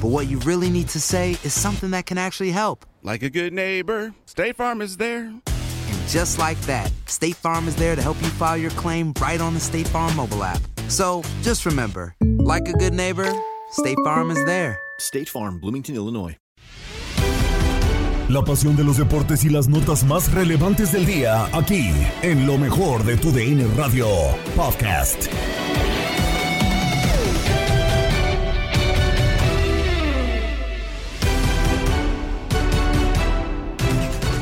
but what you really need to say is something that can actually help. Like a good neighbor, State Farm is there. And just like that, State Farm is there to help you file your claim right on the State Farm mobile app. So just remember, like a good neighbor, State Farm is there. State Farm, Bloomington, Illinois. La pasión de los deportes y las notas más relevantes del día, aquí, en lo mejor de tu DN Radio Podcast.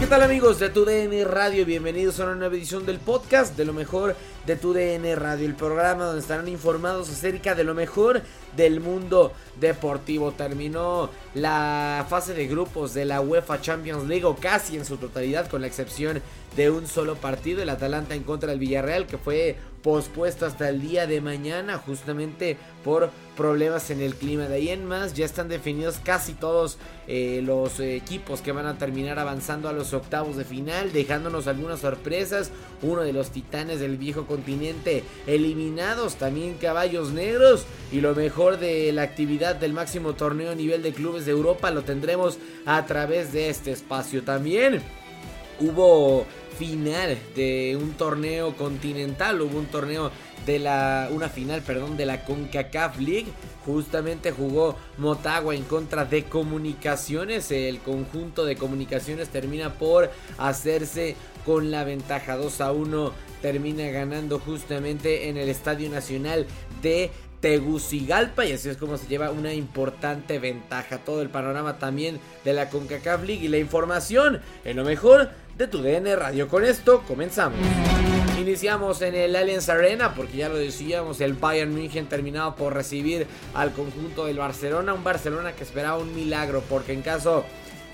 Tal amigos de tu DN Radio? Bienvenidos a una nueva edición del podcast de lo mejor de tu DN Radio, el programa donde estarán informados acerca de lo mejor del mundo deportivo. Terminó la fase de grupos de la UEFA Champions League o casi en su totalidad con la excepción de un solo partido, el Atalanta en contra del Villarreal que fue pospuesto hasta el día de mañana justamente por problemas en el clima. De ahí en más ya están definidos casi todos eh, los equipos que van a terminar avanzando a los octavos de final, dejándonos algunas sorpresas. Uno de los titanes del viejo continente eliminados, también caballos negros. Y lo mejor de la actividad del máximo torneo a nivel de clubes de Europa lo tendremos a través de este espacio también. Hubo final de un torneo continental, hubo un torneo de la una final, perdón, de la CONCACAF League. Justamente jugó Motagua en contra de Comunicaciones. El conjunto de Comunicaciones termina por hacerse con la ventaja 2 a 1. Termina ganando justamente en el Estadio Nacional de Tegucigalpa y así es como se lleva una importante ventaja. Todo el panorama también de la CONCACAF League y la información en lo mejor de tu DN Radio. Con esto comenzamos. Iniciamos en el Allianz Arena porque ya lo decíamos, el Bayern München terminado por recibir al conjunto del Barcelona, un Barcelona que esperaba un milagro porque en caso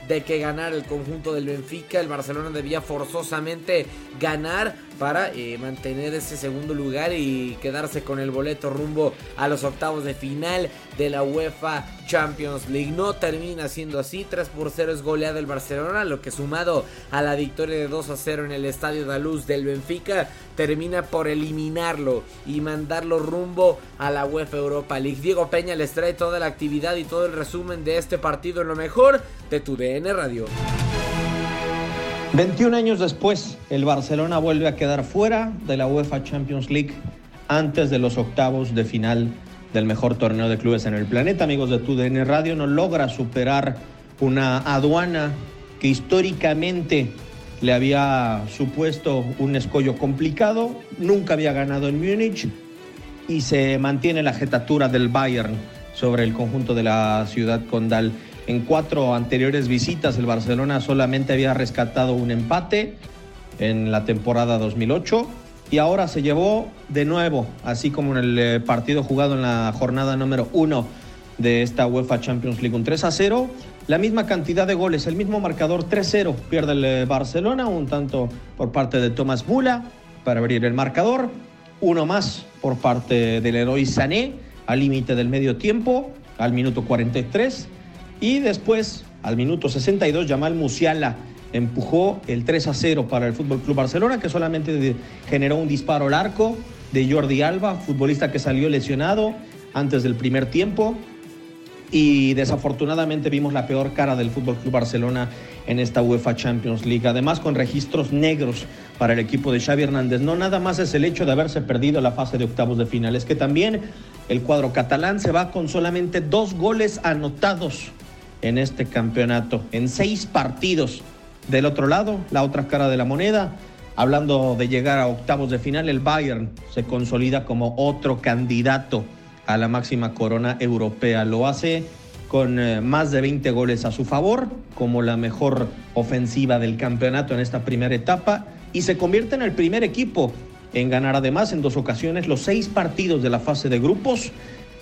de que ganara el conjunto del Benfica, el Barcelona debía forzosamente ganar para eh, mantener ese segundo lugar y quedarse con el boleto rumbo a los octavos de final de la UEFA Champions League. No termina siendo así, 3 por 0 es goleado el Barcelona, lo que sumado a la victoria de 2 a 0 en el Estadio de Luz del Benfica termina por eliminarlo y mandarlo rumbo a la UEFA Europa League. Diego Peña les trae toda la actividad y todo el resumen de este partido en lo mejor de tu DN Radio. 21 años después, el Barcelona vuelve a quedar fuera de la UEFA Champions League antes de los octavos de final del mejor torneo de clubes en el planeta. Amigos de TUDN Radio, no logra superar una aduana que históricamente le había supuesto un escollo complicado, nunca había ganado en Múnich y se mantiene la jetatura del Bayern sobre el conjunto de la ciudad condal. En cuatro anteriores visitas el Barcelona solamente había rescatado un empate en la temporada 2008 y ahora se llevó de nuevo, así como en el eh, partido jugado en la jornada número uno de esta UEFA Champions League, un 3 a 0, la misma cantidad de goles, el mismo marcador 3-0 pierde el eh, Barcelona, un tanto por parte de Tomás Mula para abrir el marcador, uno más por parte del héroe Sané al límite del medio tiempo al minuto 43 y después al minuto 62 Yamal Musiala empujó el 3 a 0 para el Fútbol Club Barcelona que solamente generó un disparo al arco de Jordi Alba, futbolista que salió lesionado antes del primer tiempo y desafortunadamente vimos la peor cara del Fútbol Club Barcelona en esta UEFA Champions League. Además, con registros negros para el equipo de Xavi Hernández. No nada más es el hecho de haberse perdido la fase de octavos de final, es que también el cuadro catalán se va con solamente dos goles anotados en este campeonato, en seis partidos. Del otro lado, la otra cara de la moneda, hablando de llegar a octavos de final, el Bayern se consolida como otro candidato a la máxima corona europea. Lo hace con eh, más de 20 goles a su favor, como la mejor ofensiva del campeonato en esta primera etapa, y se convierte en el primer equipo en ganar además en dos ocasiones los seis partidos de la fase de grupos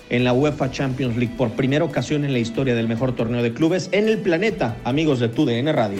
en la UEFA Champions League por primera ocasión en la historia del mejor torneo de clubes en el planeta, amigos de TUDN Radio.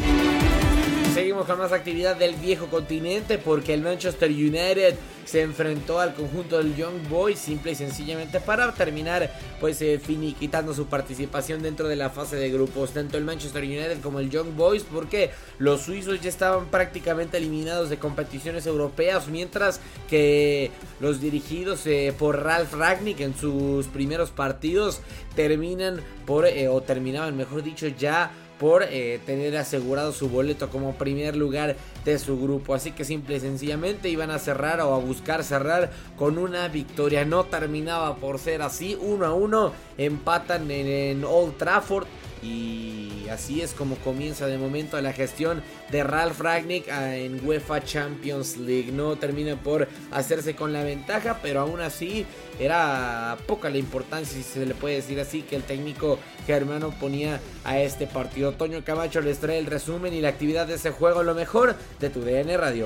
Seguimos con más actividad del viejo continente porque el Manchester United se enfrentó al conjunto del Young Boys simple y sencillamente para terminar pues eh, finiquitando su participación dentro de la fase de grupos tanto el Manchester United como el Young Boys porque los suizos ya estaban prácticamente eliminados de competiciones europeas mientras que los dirigidos eh, por Ralph Ragnick en sus primeros partidos terminan por eh, o terminaban mejor dicho ya por eh, tener asegurado su boleto como primer lugar de su grupo. Así que simple y sencillamente iban a cerrar o a buscar cerrar con una victoria. No terminaba por ser así. Uno a uno empatan en Old Trafford. Y así es como comienza de momento la gestión de Ralph Ragnick ah, en UEFA Champions League. No termina por hacerse con la ventaja, pero aún así era poca la importancia, si se le puede decir así, que el técnico germano ponía a este partido. Toño Camacho les trae el resumen y la actividad de ese juego, lo mejor de tu DN Radio.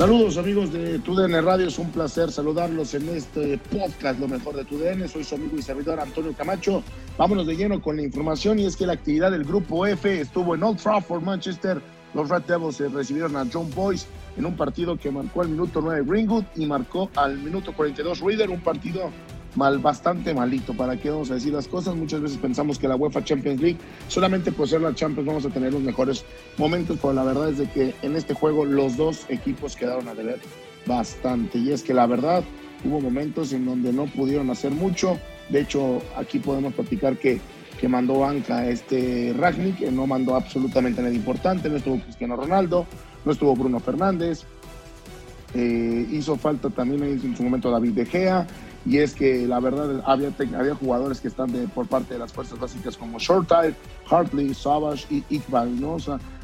Saludos amigos de TUDN Radio, es un placer saludarlos en este podcast Lo mejor de TUDN. Soy su amigo y servidor Antonio Camacho. Vámonos de lleno con la información y es que la actividad del grupo F estuvo en Old Trafford, Manchester. Los Red Devils recibieron a John Boyce en un partido que marcó al minuto 9 Greenwood y marcó al minuto 42 Reader, un partido mal, bastante malito. ¿Para qué vamos a decir las cosas? Muchas veces pensamos que la UEFA Champions League, solamente por ser la Champions vamos a tener los mejores momentos, pero la verdad es de que en este juego los dos equipos quedaron a deber bastante. Y es que la verdad hubo momentos en donde no pudieron hacer mucho. De hecho, aquí podemos platicar que, que mandó banca este Ragnick, que no mandó absolutamente nada importante. No estuvo Cristiano Ronaldo, no estuvo Bruno Fernández. Eh, hizo falta también en su momento David De Gea y es que la verdad había, había jugadores que están de, por parte de las fuerzas básicas como Shortide, Hartley, Savage y Iqbal, ¿no?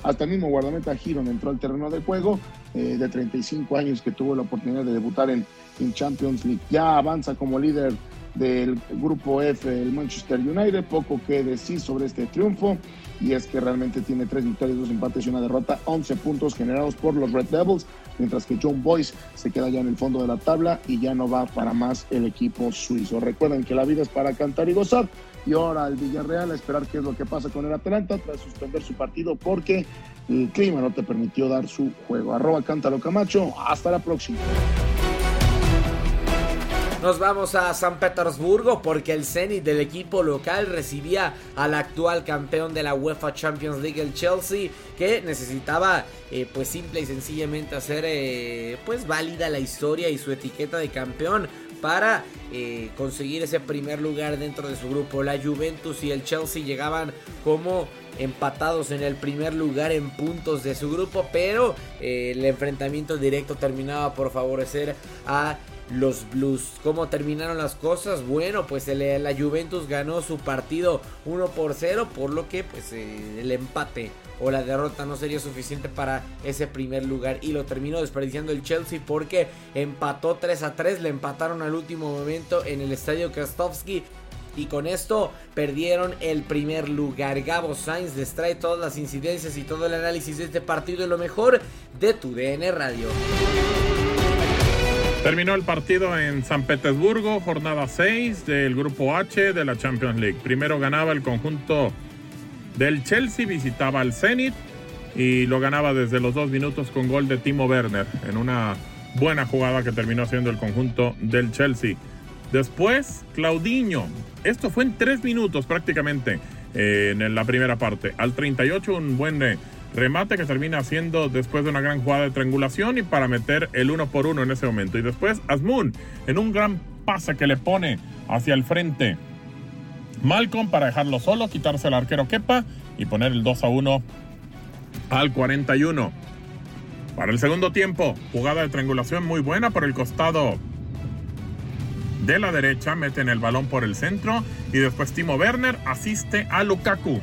hasta el mismo guardameta Giron entró al terreno de juego, eh, de 35 años que tuvo la oportunidad de debutar en, en Champions League. Ya avanza como líder del grupo F el Manchester United, poco que decir sobre este triunfo y es que realmente tiene tres victorias, dos empates y una derrota, 11 puntos generados por los Red Devils, mientras que John Boyce se queda ya en el fondo de la tabla y ya no va para más el equipo suizo. Recuerden que la vida es para cantar y gozar. Y ahora el Villarreal a esperar qué es lo que pasa con el Atlanta tras suspender su partido porque el clima no te permitió dar su juego. Arroba Cántalo Camacho. Hasta la próxima. Nos vamos a San Petersburgo porque el Zenit del equipo local recibía al actual campeón de la UEFA Champions League, el Chelsea, que necesitaba eh, pues simple y sencillamente hacer eh, pues válida la historia y su etiqueta de campeón para eh, conseguir ese primer lugar dentro de su grupo. La Juventus y el Chelsea llegaban como empatados en el primer lugar en puntos de su grupo, pero el enfrentamiento directo terminaba por favorecer a los Blues. ¿Cómo terminaron las cosas? Bueno, pues la Juventus ganó su partido 1 por 0, por lo que pues eh, el empate o la derrota no sería suficiente para ese primer lugar y lo terminó desperdiciando el Chelsea porque empató 3 a 3, le empataron al último momento en el estadio Kostovsky y con esto perdieron el primer lugar. Gabo Sainz les trae todas las incidencias y todo el análisis de este partido y lo mejor de tu DN Radio. Terminó el partido en San Petersburgo, jornada 6 del grupo H de la Champions League. Primero ganaba el conjunto del Chelsea, visitaba al Zenit y lo ganaba desde los dos minutos con gol de Timo Werner en una buena jugada que terminó haciendo el conjunto del Chelsea. Después, Claudiño. Esto fue en tres minutos prácticamente eh, en la primera parte. Al 38, un buen eh, remate que termina haciendo después de una gran jugada de triangulación y para meter el uno por uno en ese momento. Y después, Asmun en un gran pase que le pone hacia el frente. Malcolm para dejarlo solo, quitarse el arquero Kepa y poner el 2 a 1 al 41. Para el segundo tiempo, jugada de triangulación muy buena por el costado de la derecha, meten el balón por el centro y después Timo Werner asiste a Lukaku.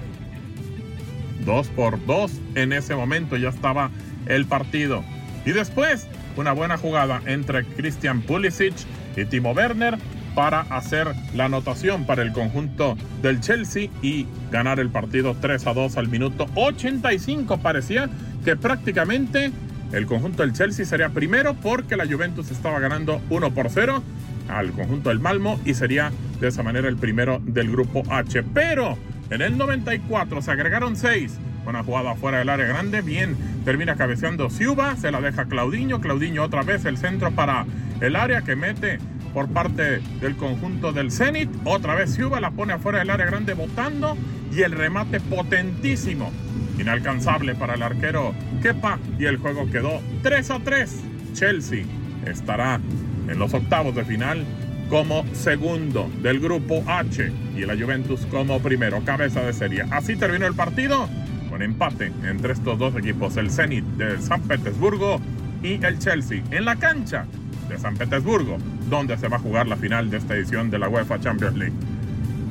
2 por 2 en ese momento ya estaba el partido. Y después una buena jugada entre Christian Pulisic y Timo Werner para hacer la anotación para el conjunto del Chelsea y ganar el partido 3 a 2 al minuto 85. Parecía que prácticamente el conjunto del Chelsea sería primero porque la Juventus estaba ganando 1 por 0 al conjunto del Malmo y sería de esa manera el primero del grupo H. Pero en el 94 se agregaron 6. Una jugada fuera del área grande. Bien, termina cabeceando Siuba. Se la deja Claudiño. Claudiño otra vez el centro para el área que mete por parte del conjunto del Zenit. Otra vez Siuba la pone afuera del área grande botando. Y el remate potentísimo. Inalcanzable para el arquero Kepa. Y el juego quedó 3 a 3. Chelsea estará en los octavos de final como segundo del grupo H y la Juventus como primero, cabeza de serie. Así terminó el partido con empate entre estos dos equipos, el Zenit de San Petersburgo y el Chelsea en la cancha de San Petersburgo, donde se va a jugar la final de esta edición de la UEFA Champions League.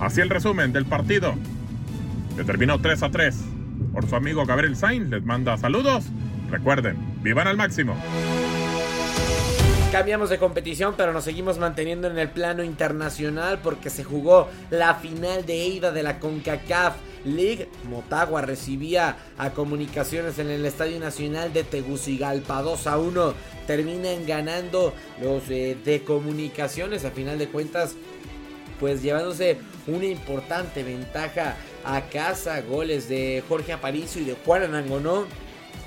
Así el resumen del partido, que terminó 3 a 3 por su amigo Gabriel Sainz, les manda saludos. Recuerden, vivan al máximo. Cambiamos de competición, pero nos seguimos manteniendo en el plano internacional porque se jugó la final de ida de la CONCACAF League. Motagua recibía a Comunicaciones en el Estadio Nacional de Tegucigalpa 2 a 1. Terminan ganando los eh, de Comunicaciones a final de cuentas pues llevándose una importante ventaja a casa. Goles de Jorge Aparicio y de Juan Anangonó,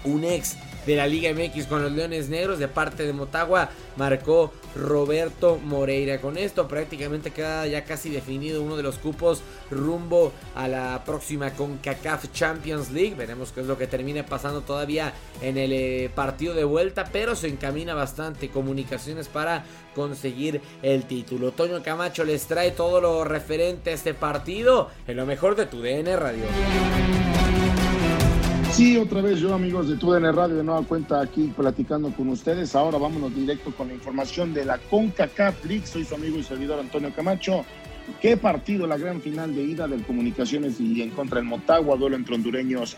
un ex de la Liga MX con los Leones Negros de parte de Motagua marcó Roberto Moreira. Con esto prácticamente queda ya casi definido uno de los cupos rumbo a la próxima CONCACAF Champions League. Veremos qué es lo que termina pasando todavía en el eh, partido de vuelta, pero se encamina bastante comunicaciones para conseguir el título. Toño Camacho les trae todo lo referente a este partido en lo mejor de tu DN Radio. Sí, otra vez yo, amigos de TUDN Radio, de nueva cuenta aquí platicando con ustedes. Ahora vámonos directo con la información de la CONCACAF League. Soy su amigo y servidor Antonio Camacho. Qué partido, la gran final de ida del Comunicaciones y en contra del Motagua, duelo entre hondureños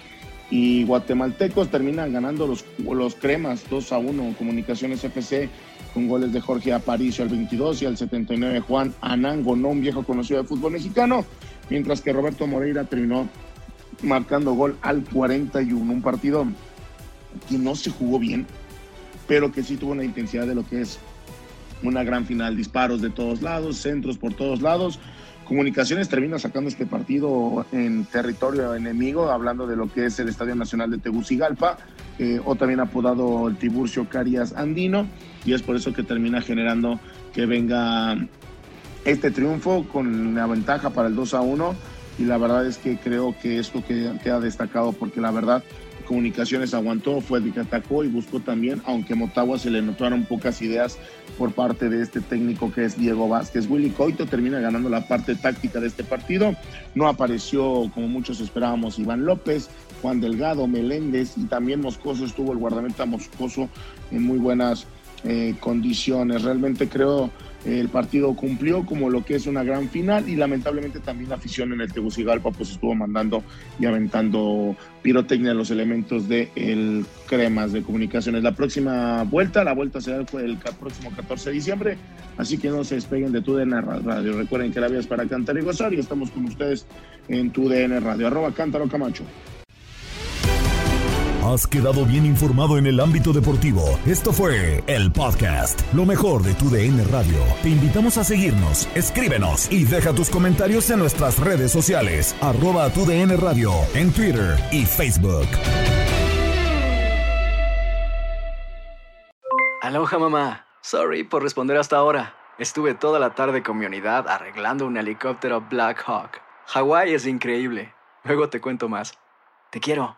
y guatemaltecos. Terminan ganando los, los cremas 2 a 1. Comunicaciones FC con goles de Jorge Aparicio al 22 y al 79 Juan Anango, no un viejo conocido de fútbol mexicano. Mientras que Roberto Moreira terminó marcando gol al 41. Un partido que no se jugó bien, pero que sí tuvo una intensidad de lo que es una gran final. Disparos de todos lados, centros por todos lados. Comunicaciones termina sacando este partido en territorio enemigo, hablando de lo que es el Estadio Nacional de Tegucigalpa, eh, o también apodado el Tiburcio Carias Andino, y es por eso que termina generando que venga este triunfo con la ventaja para el 2 a 1 y la verdad es que creo que esto queda, destacado porque la verdad Comunicaciones aguantó, fue el que atacó y buscó también, aunque Motagua se le notaron pocas ideas por parte de este técnico que es Diego Vázquez. Willy Coito termina ganando la parte táctica de este partido. No apareció, como muchos esperábamos, Iván López, Juan Delgado, Meléndez y también Moscoso estuvo el guardameta Moscoso en muy buenas eh, condiciones. Realmente creo el partido cumplió como lo que es una gran final y lamentablemente también la afición en el Tegucigalpa pues estuvo mandando y aventando pirotecnia los elementos de el Cremas de Comunicaciones. La próxima vuelta, la vuelta será el, próximo 14 de diciembre, así que no se despeguen de tu DN Radio. Recuerden que la vida es para cantar y gozar y estamos con ustedes en tu DN Radio. Arroba Cántaro Camacho. Has quedado bien informado en el ámbito deportivo. Esto fue el podcast, lo mejor de tu DN Radio. Te invitamos a seguirnos, escríbenos y deja tus comentarios en nuestras redes sociales, arroba tu DN Radio, en Twitter y Facebook. Aloha mamá, sorry por responder hasta ahora. Estuve toda la tarde con mi unidad arreglando un helicóptero Black Hawk. Hawái es increíble. Luego te cuento más. Te quiero.